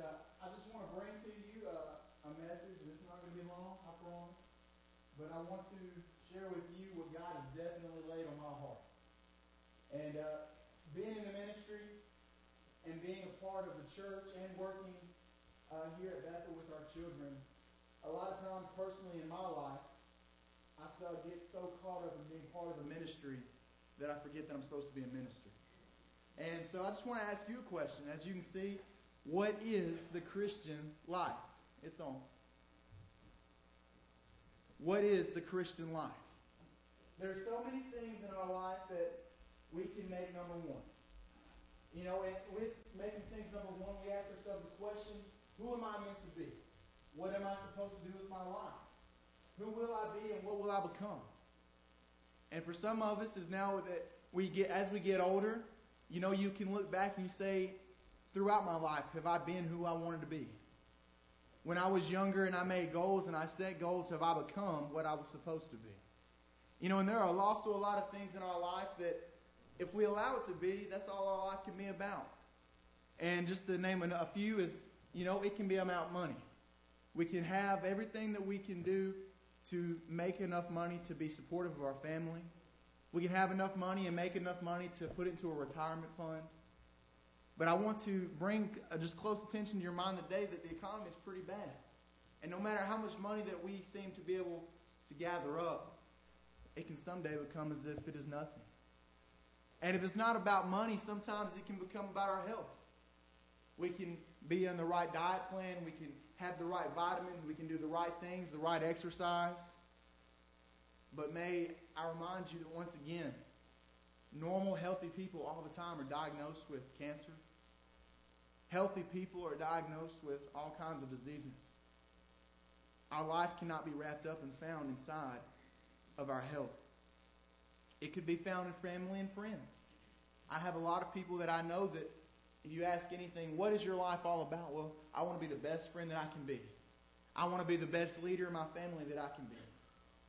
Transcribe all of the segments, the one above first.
uh, I just want to bring to you uh, a message, and it's not going to be long, I promise. But I want to share with you what God has definitely laid on my heart. And uh, being in the ministry and being a part of the church and working uh, here at Bethel with our children, a lot of times personally in my life, I still get so caught up in being part of the ministry that I forget that I'm supposed to be a minister. And so I just want to ask you a question. As you can see, what is the Christian life? It's on. What is the Christian life? There are so many things in our life that we can make number one. You know, and with making things number one, we ask ourselves the question, who am I meant to be? What am I supposed to do with my life? Who will I be and what will I become? And for some of us is now that we get as we get older, you know, you can look back and you say, throughout my life have I been who I wanted to be? When I was younger and I made goals and I set goals, have I become what I was supposed to be? You know, and there are also a lot of things in our life that if we allow it to be, that's all our life can be about. And just to name a few is, you know, it can be about money. We can have everything that we can do to make enough money to be supportive of our family. We can have enough money and make enough money to put it into a retirement fund. But I want to bring uh, just close attention to your mind today that the economy is pretty bad. And no matter how much money that we seem to be able to gather up, it can someday become as if it is nothing. And if it's not about money, sometimes it can become about our health. We can be on the right diet plan, we can have the right vitamins, we can do the right things, the right exercise. But may I remind you that once again, normal, healthy people all the time are diagnosed with cancer, Healthy people are diagnosed with all kinds of diseases. Our life cannot be wrapped up and found inside of our health. It could be found in family and friends. I have a lot of people that I know that if you ask anything, what is your life all about? Well, I want to be the best friend that I can be. I want to be the best leader in my family that I can be.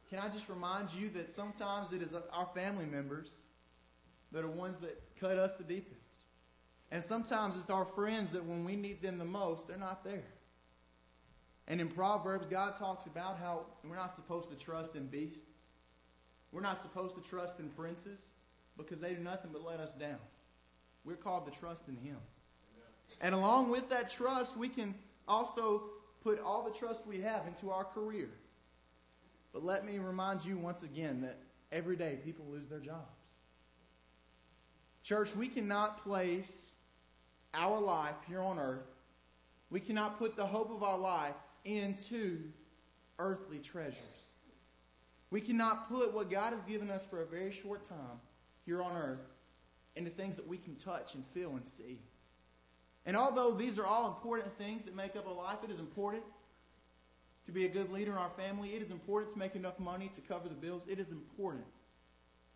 Can I just remind you that sometimes it is our family members that are ones that cut us the deepest? And sometimes it's our friends that when we need them the most, they're not there. And in Proverbs, God talks about how we're not supposed to trust in beasts. We're not supposed to trust in princes because they do nothing but let us down. We're called to trust in Him. And along with that trust, we can also put all the trust we have into our career. But let me remind you once again that every day people lose their jobs. Church, we cannot place our life here on earth, we cannot put the hope of our life into earthly treasures. We cannot put what God has given us for a very short time here on earth into things that we can touch and feel and see. And although these are all important things that make up a life, it is important to be a good leader in our family. It is important to make enough money to cover the bills. It is important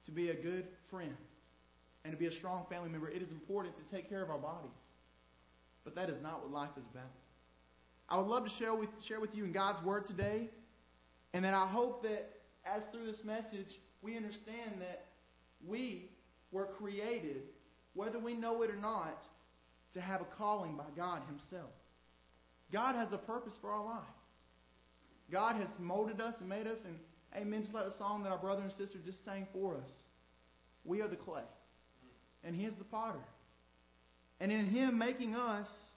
to be a good friend and to be a strong family member. It is important to take care of our bodies. But that is not what life is about. I would love to share with, share with you in God's Word today, and that I hope that as through this message, we understand that we were created, whether we know it or not, to have a calling by God Himself. God has a purpose for our life. God has molded us and made us, and amen, just like the song that our brother and sister just sang for us. We are the clay, and He is the potter. And in Him making us,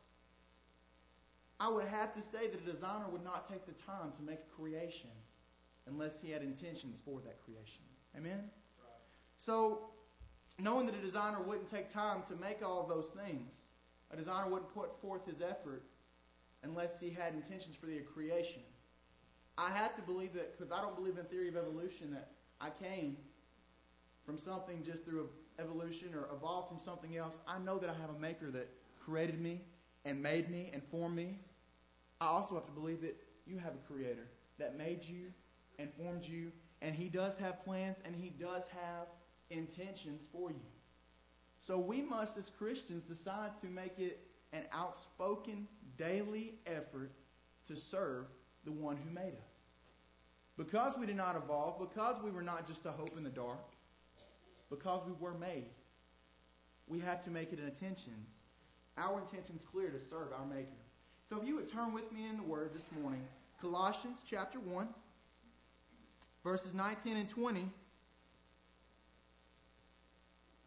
I would have to say that a designer would not take the time to make a creation unless he had intentions for that creation. Amen? Right. So, knowing that a designer wouldn't take time to make all of those things, a designer wouldn't put forth his effort unless he had intentions for the creation. I have to believe that, because I don't believe in theory of evolution, that I came from something just through evolution or evolved from something else, I know that I have a maker that created me and made me and formed me. I also have to believe that you have a creator that made you and formed you, and he does have plans and he does have intentions for you. So we must, as Christians, decide to make it an outspoken daily effort to serve the one who made us. Because we did not evolve, because we were not just a hope in the dark, because we were made, we have to make it an intentions. Our intention's clear to serve our Maker. So if you would turn with me in the Word this morning, Colossians chapter 1, verses 19 and 20.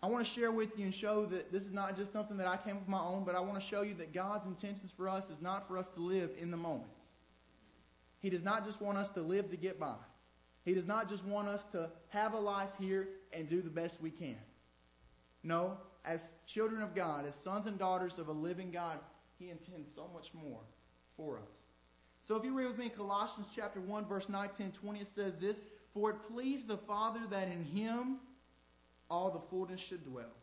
I want to share with you and show that this is not just something that I came with my own, but I want to show you that God's intentions for us is not for us to live in the moment. He does not just want us to live to get by. He does not just want us to have a life here and do the best we can. No, as children of God, as sons and daughters of a living God, He intends so much more for us. So if you read with me Colossians chapter 1, verse 19 20, it says this For it pleased the Father that in Him all the fullness should dwell,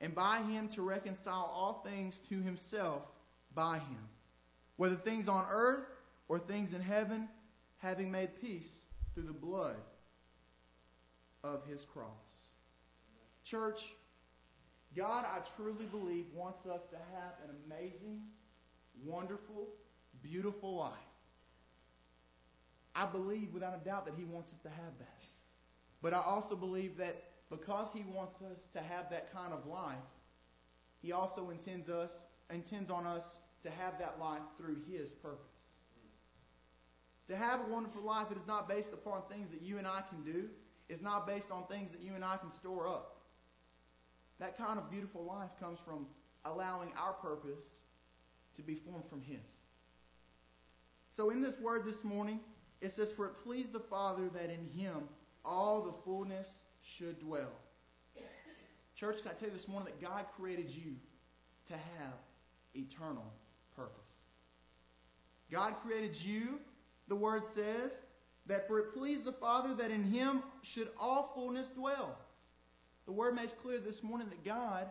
and by Him to reconcile all things to Himself by Him, whether things on earth or things in heaven, having made peace through the blood of his cross. Church, God, I truly believe, wants us to have an amazing, wonderful, beautiful life. I believe without a doubt that he wants us to have that. But I also believe that because he wants us to have that kind of life, he also intends us intends on us to have that life through his purpose. To have a wonderful life, it is not based upon things that you and I can do. It's not based on things that you and I can store up. That kind of beautiful life comes from allowing our purpose to be formed from His. So, in this word this morning, it says, For it pleased the Father that in Him all the fullness should dwell. Church, can I tell you this morning that God created you to have eternal purpose? God created you the word says that for it pleased the Father that in him should all fullness dwell. The word makes clear this morning that God,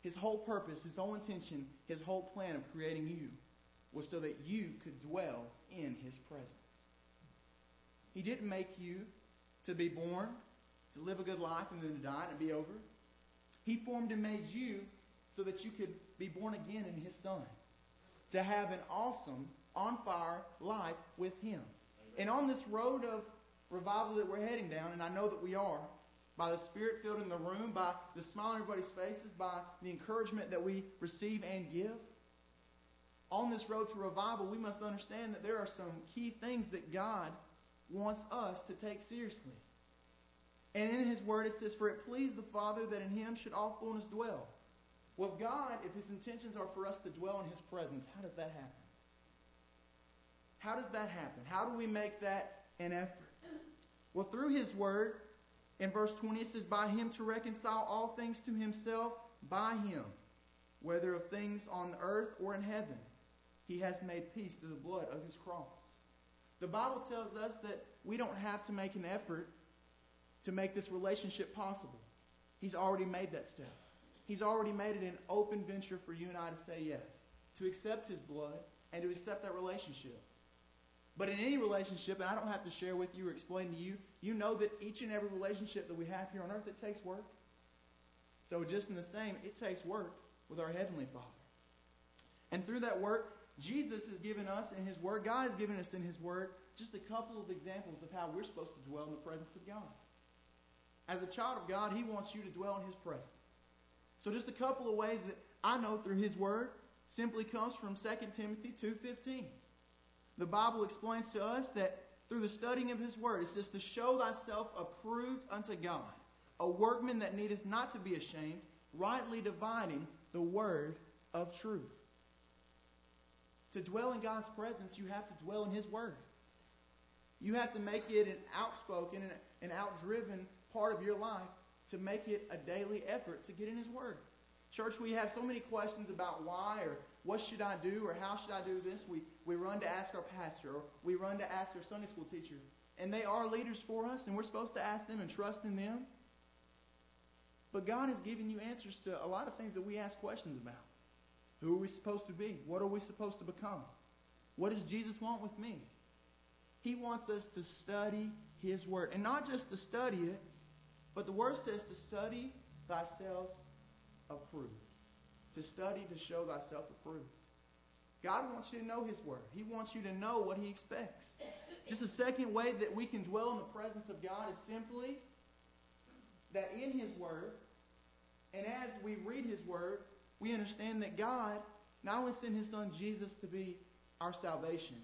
his whole purpose, his whole intention, his whole plan of creating you was so that you could dwell in his presence. He didn't make you to be born, to live a good life, and then to die and be over. He formed and made you so that you could be born again in his Son, to have an awesome on fire life with Him. And on this road of revival that we're heading down, and I know that we are, by the spirit filled in the room, by the smile on everybody's faces, by the encouragement that we receive and give, on this road to revival, we must understand that there are some key things that God wants us to take seriously. And in His Word, it says, For it pleased the Father that in Him should all fullness dwell. Well, God, if His intentions are for us to dwell in His presence, how does that happen? How does that happen? How do we make that an effort? Well, through his word, in verse 20, it says, By him to reconcile all things to himself, by him, whether of things on earth or in heaven, he has made peace through the blood of his cross. The Bible tells us that we don't have to make an effort to make this relationship possible. He's already made that step. He's already made it an open venture for you and I to say yes, to accept his blood, and to accept that relationship. But in any relationship, and I don't have to share with you or explain to you, you know that each and every relationship that we have here on earth, it takes work. So just in the same, it takes work with our Heavenly Father. And through that work, Jesus has given us in His Word, God has given us in His Word, just a couple of examples of how we're supposed to dwell in the presence of God. As a child of God, He wants you to dwell in His presence. So just a couple of ways that I know through His Word simply comes from 2 Timothy 2.15. The Bible explains to us that through the studying of His Word, it says to show thyself approved unto God, a workman that needeth not to be ashamed, rightly dividing the Word of truth. To dwell in God's presence, you have to dwell in His Word. You have to make it an outspoken and an outdriven part of your life to make it a daily effort to get in His Word. Church, we have so many questions about why or what should I do or how should I do this? We, we run to ask our pastor or we run to ask our Sunday school teacher. And they are leaders for us, and we're supposed to ask them and trust in them. But God has given you answers to a lot of things that we ask questions about. Who are we supposed to be? What are we supposed to become? What does Jesus want with me? He wants us to study His Word. And not just to study it, but the Word says to study thyself approved to study to show thyself approved. God wants you to know His Word. He wants you to know what He expects. Just a second way that we can dwell in the presence of God is simply that in His Word, and as we read His Word, we understand that God not only sent his son Jesus to be our salvation,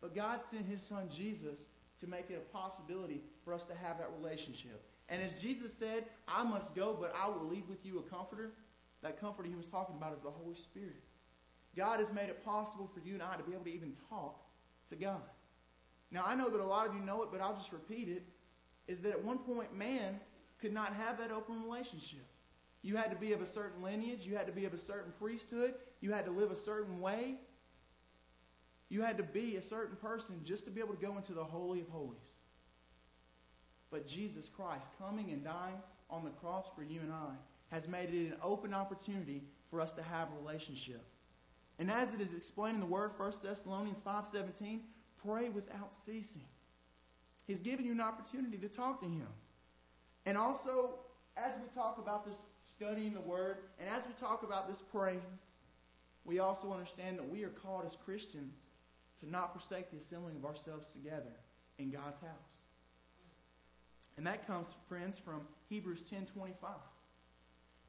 but God sent his son Jesus to make it a possibility for us to have that relationship. And as Jesus said, I must go, but I will leave with you a comforter. That comforter he was talking about is the Holy Spirit. God has made it possible for you and I to be able to even talk to God. Now, I know that a lot of you know it, but I'll just repeat it is that at one point, man could not have that open relationship. You had to be of a certain lineage, you had to be of a certain priesthood, you had to live a certain way. You had to be a certain person just to be able to go into the Holy of Holies. But Jesus Christ, coming and dying on the cross for you and I, has made it an open opportunity for us to have a relationship. And as it is explained in the word 1 Thessalonians 5:17, pray without ceasing. He's given you an opportunity to talk to him. And also, as we talk about this studying the word, and as we talk about this praying, we also understand that we are called as Christians to not forsake the assembling of ourselves together in God's house. And that comes, friends, from Hebrews 10:25.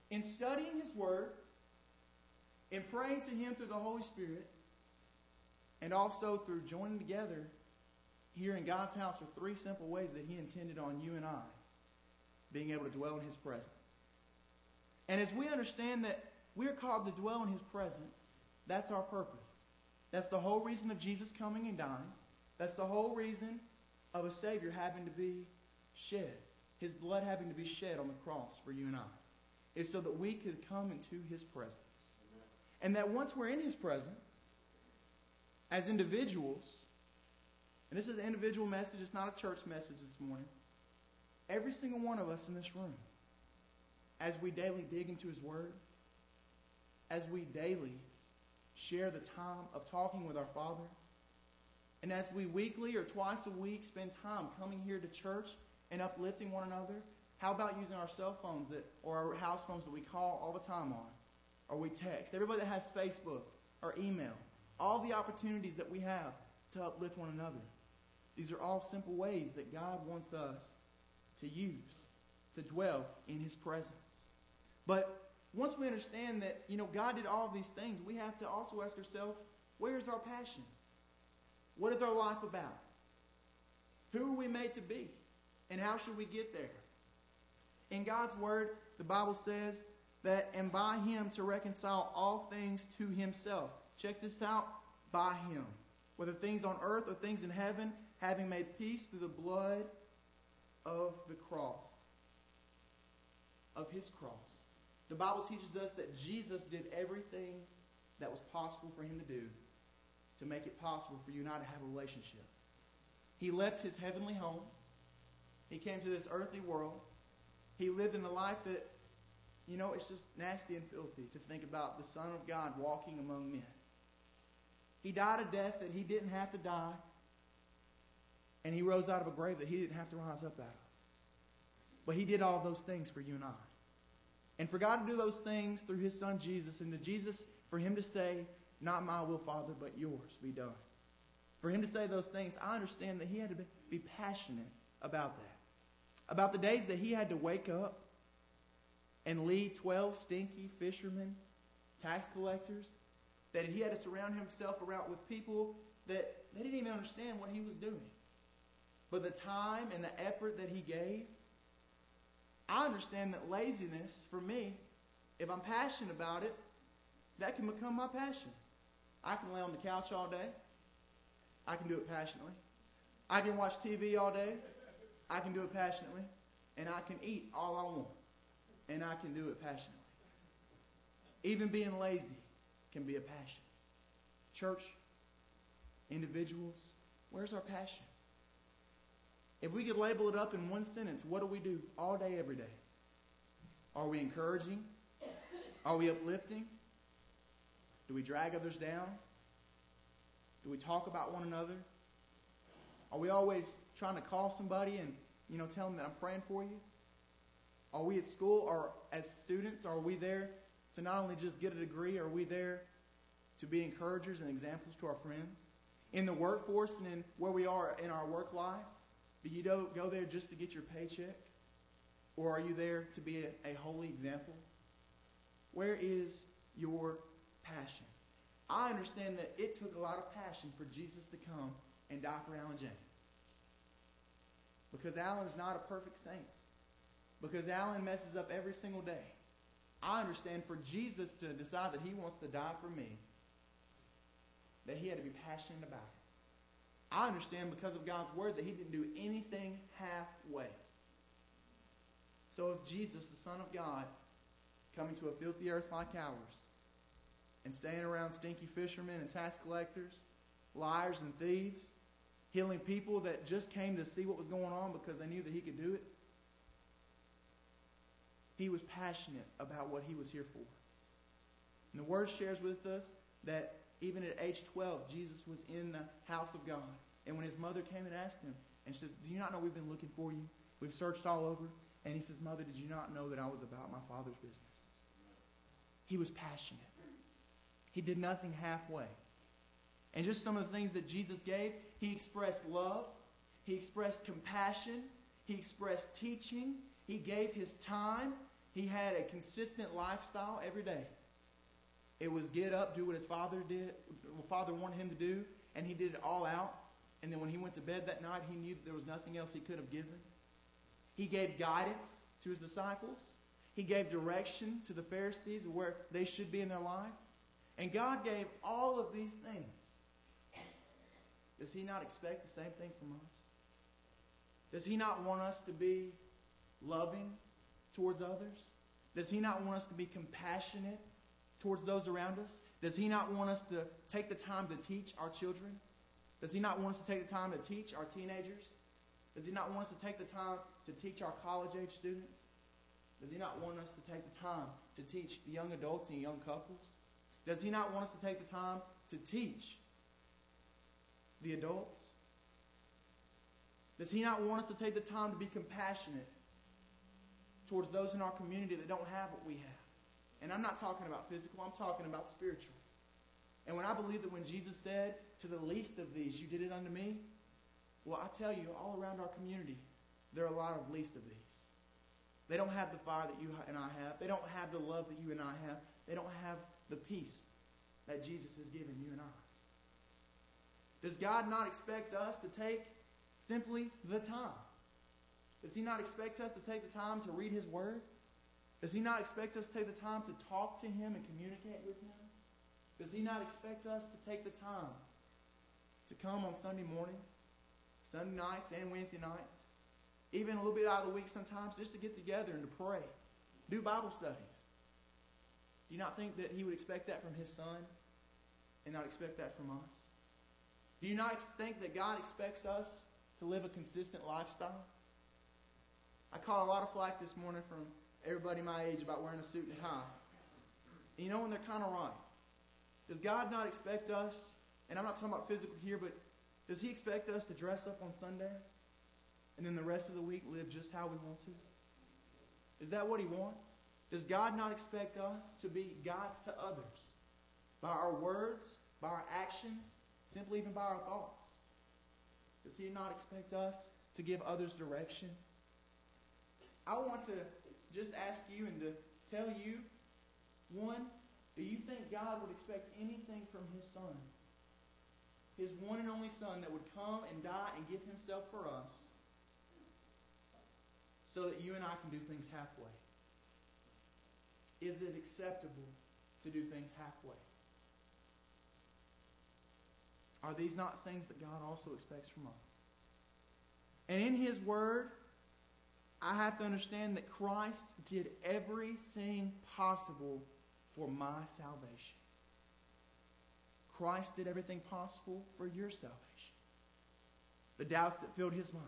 In studying his word, in praying to him through the Holy Spirit, and also through joining together here in God's house are three simple ways that he intended on you and I being able to dwell in his presence. And as we understand that we're called to dwell in his presence, that's our purpose. That's the whole reason of Jesus coming and dying. That's the whole reason of a Savior having to be shed, his blood having to be shed on the cross for you and I, is so that we could come into his presence. And that once we're in his presence, as individuals, and this is an individual message, it's not a church message this morning. Every single one of us in this room, as we daily dig into His Word, as we daily share the time of talking with our Father, and as we weekly or twice a week spend time coming here to church and uplifting one another, how about using our cell phones that, or our house phones that we call all the time on, or we text? Everybody that has Facebook or email, all the opportunities that we have to uplift one another. These are all simple ways that God wants us to use to dwell in his presence. But once we understand that, you know, God did all these things, we have to also ask ourselves, where's our passion? What is our life about? Who are we made to be? And how should we get there? In God's word, the Bible says that, and by him to reconcile all things to himself. Check this out by him. Whether things on earth or things in heaven, having made peace through the blood of the cross, of his cross. The Bible teaches us that Jesus did everything that was possible for him to do to make it possible for you and I to have a relationship. He left his heavenly home. He came to this earthly world. He lived in a life that, you know, it's just nasty and filthy to think about the Son of God walking among men. He died a death that he didn't have to die and he rose out of a grave that he didn't have to rise up out of. But he did all those things for you and I. And for God to do those things through his son Jesus, and to Jesus, for him to say, Not my will, Father, but yours be done. For him to say those things, I understand that he had to be passionate about that. About the days that he had to wake up and lead 12 stinky fishermen, tax collectors, that he had to surround himself around with people that they didn't even understand what he was doing. But the time and the effort that he gave, I understand that laziness, for me, if I'm passionate about it, that can become my passion. I can lay on the couch all day. I can do it passionately. I can watch TV all day. I can do it passionately. And I can eat all I want. And I can do it passionately. Even being lazy can be a passion. Church, individuals, where's our passion? If we could label it up in one sentence, what do we do all day, every day? Are we encouraging? Are we uplifting? Do we drag others down? Do we talk about one another? Are we always trying to call somebody and you know tell them that I'm praying for you? Are we at school or as students? Are we there to not only just get a degree? Are we there to be encouragers and examples to our friends in the workforce and in where we are in our work life? Do you go there just to get your paycheck? Or are you there to be a, a holy example? Where is your passion? I understand that it took a lot of passion for Jesus to come and die for Alan James. Because Alan's not a perfect saint. Because Alan messes up every single day. I understand for Jesus to decide that he wants to die for me, that he had to be passionate about it. I understand because of God's word that he didn't do anything halfway. So if Jesus, the Son of God, coming to a filthy earth like ours, and staying around stinky fishermen and tax collectors, liars and thieves, healing people that just came to see what was going on because they knew that he could do it, he was passionate about what he was here for. And the Word shares with us that even at age 12, Jesus was in the house of God. And when his mother came and asked him, and she says, Do you not know we've been looking for you? We've searched all over. And he says, Mother, did you not know that I was about my Father's business? He was passionate. He did nothing halfway. And just some of the things that Jesus gave, he expressed love, he expressed compassion, he expressed teaching, he gave his time, he had a consistent lifestyle every day. It was get up, do what his father did, father wanted him to do, and he did it all out. And then when he went to bed that night, he knew that there was nothing else he could have given. He gave guidance to his disciples. He gave direction to the Pharisees where they should be in their life. And God gave all of these things. Does he not expect the same thing from us? Does he not want us to be loving towards others? Does he not want us to be compassionate towards those around us? Does he not want us to take the time to teach our children? Does he not want us to take the time to teach our teenagers? Does he not want us to take the time to teach our college age students? Does he not want us to take the time to teach young adults and young couples? Does he not want us to take the time to teach the adults? Does he not want us to take the time to be compassionate towards those in our community that don't have what we have? And I'm not talking about physical, I'm talking about spiritual. And when I believe that when Jesus said, To the least of these, you did it unto me, well, I tell you, all around our community, there are a lot of least of these. They don't have the fire that you and I have. They don't have the love that you and I have. They don't have the peace that Jesus has given you and I. Does God not expect us to take simply the time? Does He not expect us to take the time to read His Word? Does He not expect us to take the time to talk to Him and communicate with Him? Does He not expect us to take the time to come on Sunday mornings, Sunday nights, and Wednesday nights, even a little bit out of the week sometimes, just to get together and to pray, do Bible studies? Do you not think that He would expect that from His Son and not expect that from us? Do you not think that God expects us to live a consistent lifestyle? I caught a lot of flack this morning from everybody my age about wearing a suit and tie. And you know, and they're kind of right. Does God not expect us, and I'm not talking about physical here, but does He expect us to dress up on Sunday and then the rest of the week live just how we want to? Is that what He wants? Does God not expect us to be gods to others by our words, by our actions, simply even by our thoughts? Does He not expect us to give others direction? I want to just ask you and to tell you one, do you think God would expect anything from His Son? His one and only Son that would come and die and give Himself for us so that you and I can do things halfway? Is it acceptable to do things halfway? Are these not things that God also expects from us? And in His Word, I have to understand that Christ did everything possible for my salvation. Christ did everything possible for your salvation. The doubts that filled his mind.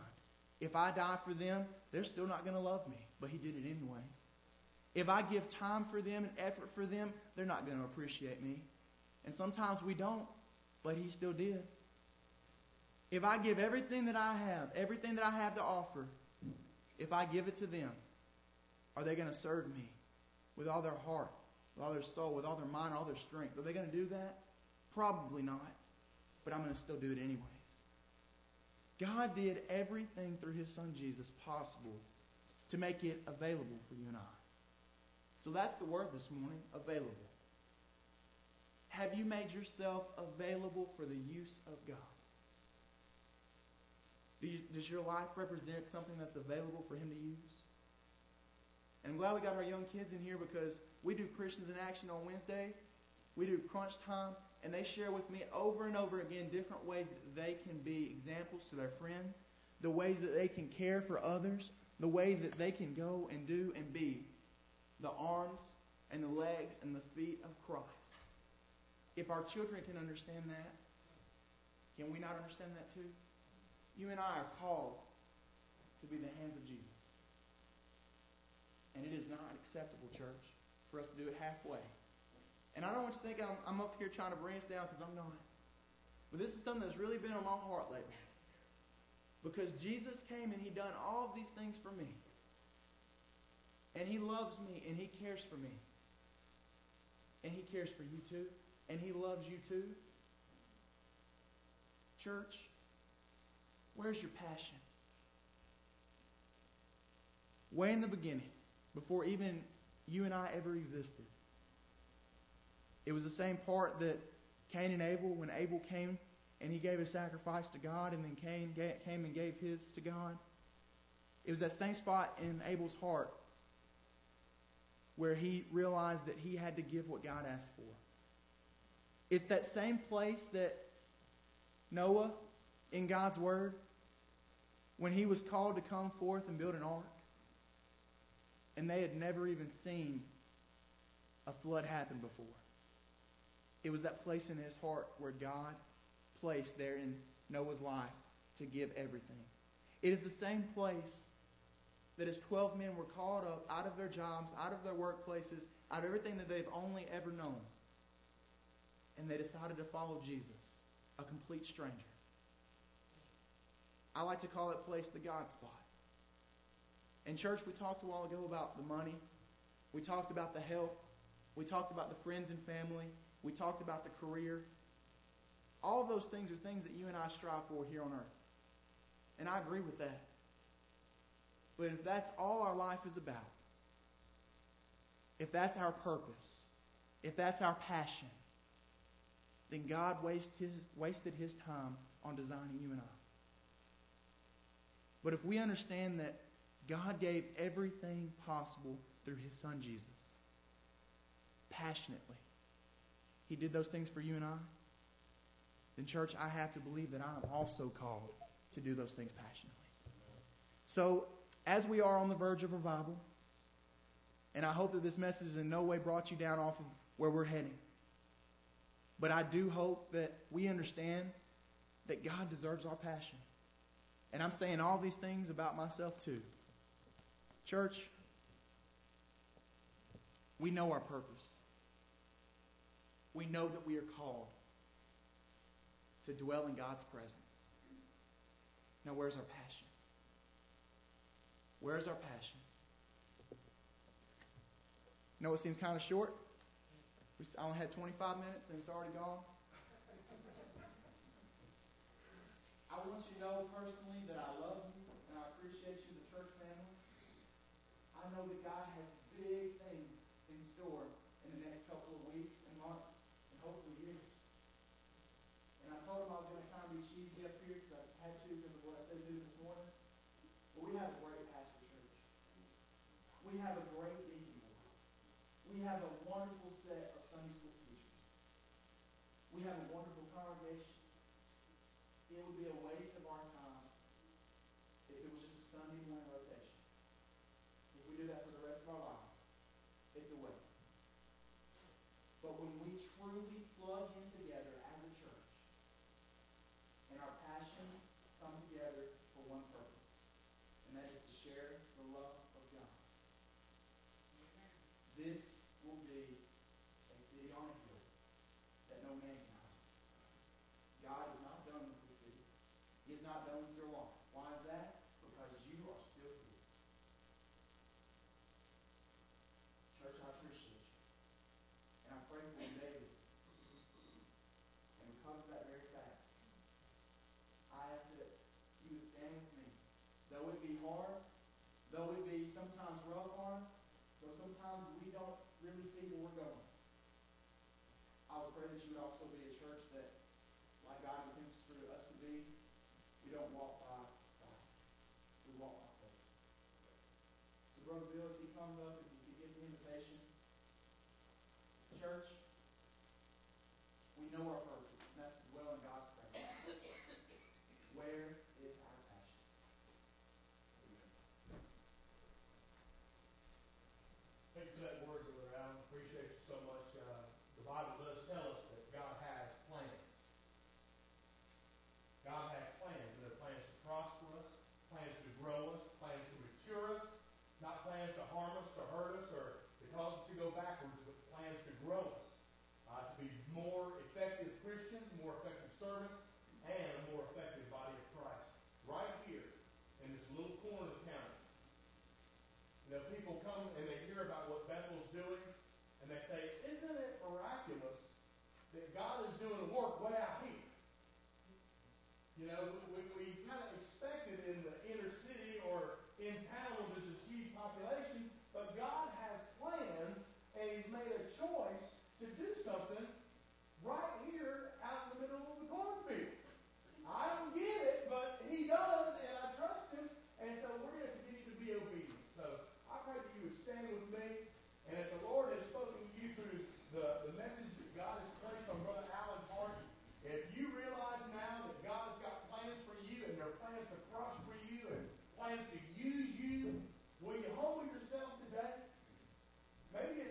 If I die for them, they're still not going to love me, but he did it anyways. If I give time for them and effort for them, they're not going to appreciate me. And sometimes we don't, but he still did. If I give everything that I have, everything that I have to offer, if I give it to them, are they going to serve me with all their heart, with all their soul, with all their mind, all their strength? Are they going to do that? Probably not. But I'm going to still do it anyways. God did everything through his son Jesus possible to make it available for you and I. So that's the word this morning available. Have you made yourself available for the use of God? Does your life represent something that's available for Him to use? And I'm glad we got our young kids in here because we do Christians in Action on Wednesday. We do crunch time, and they share with me over and over again different ways that they can be examples to their friends, the ways that they can care for others, the way that they can go and do and be the arms and the legs and the feet of Christ. If our children can understand that, can we not understand that too? You and I are called to be the hands of Jesus. And it is not acceptable, church, for us to do it halfway. And I don't want you to think I'm, I'm up here trying to bring us down because I'm not. But this is something that's really been on my heart lately. Because Jesus came and he done all of these things for me. And he loves me and he cares for me. And he cares for you too. And he loves you too. Church, where's your passion? Way in the beginning, before even you and I ever existed, it was the same part that Cain and Abel, when Abel came and he gave a sacrifice to God, and then Cain came and gave his to God. It was that same spot in Abel's heart where he realized that he had to give what God asked for. It's that same place that Noah, in God's Word, when he was called to come forth and build an ark, and they had never even seen a flood happen before. It was that place in his heart where God placed there in Noah's life to give everything. It is the same place that his 12 men were called up out of their jobs, out of their workplaces, out of everything that they've only ever known, and they decided to follow Jesus, a complete stranger. I like to call it place the God spot. In church, we talked a while ago about the money. We talked about the health. We talked about the friends and family. We talked about the career. All of those things are things that you and I strive for here on earth. And I agree with that. But if that's all our life is about, if that's our purpose, if that's our passion, then God his, wasted his time on designing you and I. But if we understand that God gave everything possible through his son Jesus, passionately, he did those things for you and I, then, church, I have to believe that I am also called to do those things passionately. So, as we are on the verge of revival, and I hope that this message in no way brought you down off of where we're heading. But I do hope that we understand that God deserves our passion. And I'm saying all these things about myself too. Church, we know our purpose. We know that we are called to dwell in God's presence. Now, where's our passion? Where's our passion? You know what seems kind of short? I only had 25 minutes and it's already gone. I want you to know personally that I love you and I appreciate you, the church family. I know that God has big things in store in the next couple of weeks and months and hopefully years. And I told him I was going to kind of be cheesy up here because I had to because of what I said to this morning. But we have a great pastor church. We have a great deacon. We have a wonderful set of Sunday school teachers. We have a wonderful congregation. It would be a waste of our time if it was just a Sunday morning rotation. If we do that for the rest of our lives, it's a waste. But when we truly plug in together as a church, and our passions come together for one purpose, and that is to share the love of God. This We don't walk by sight. We walk by faith. So, Brother Bill, as he comes up, if you could give the invitation, church, we know our purpose. that God is doing a work way out here. You know,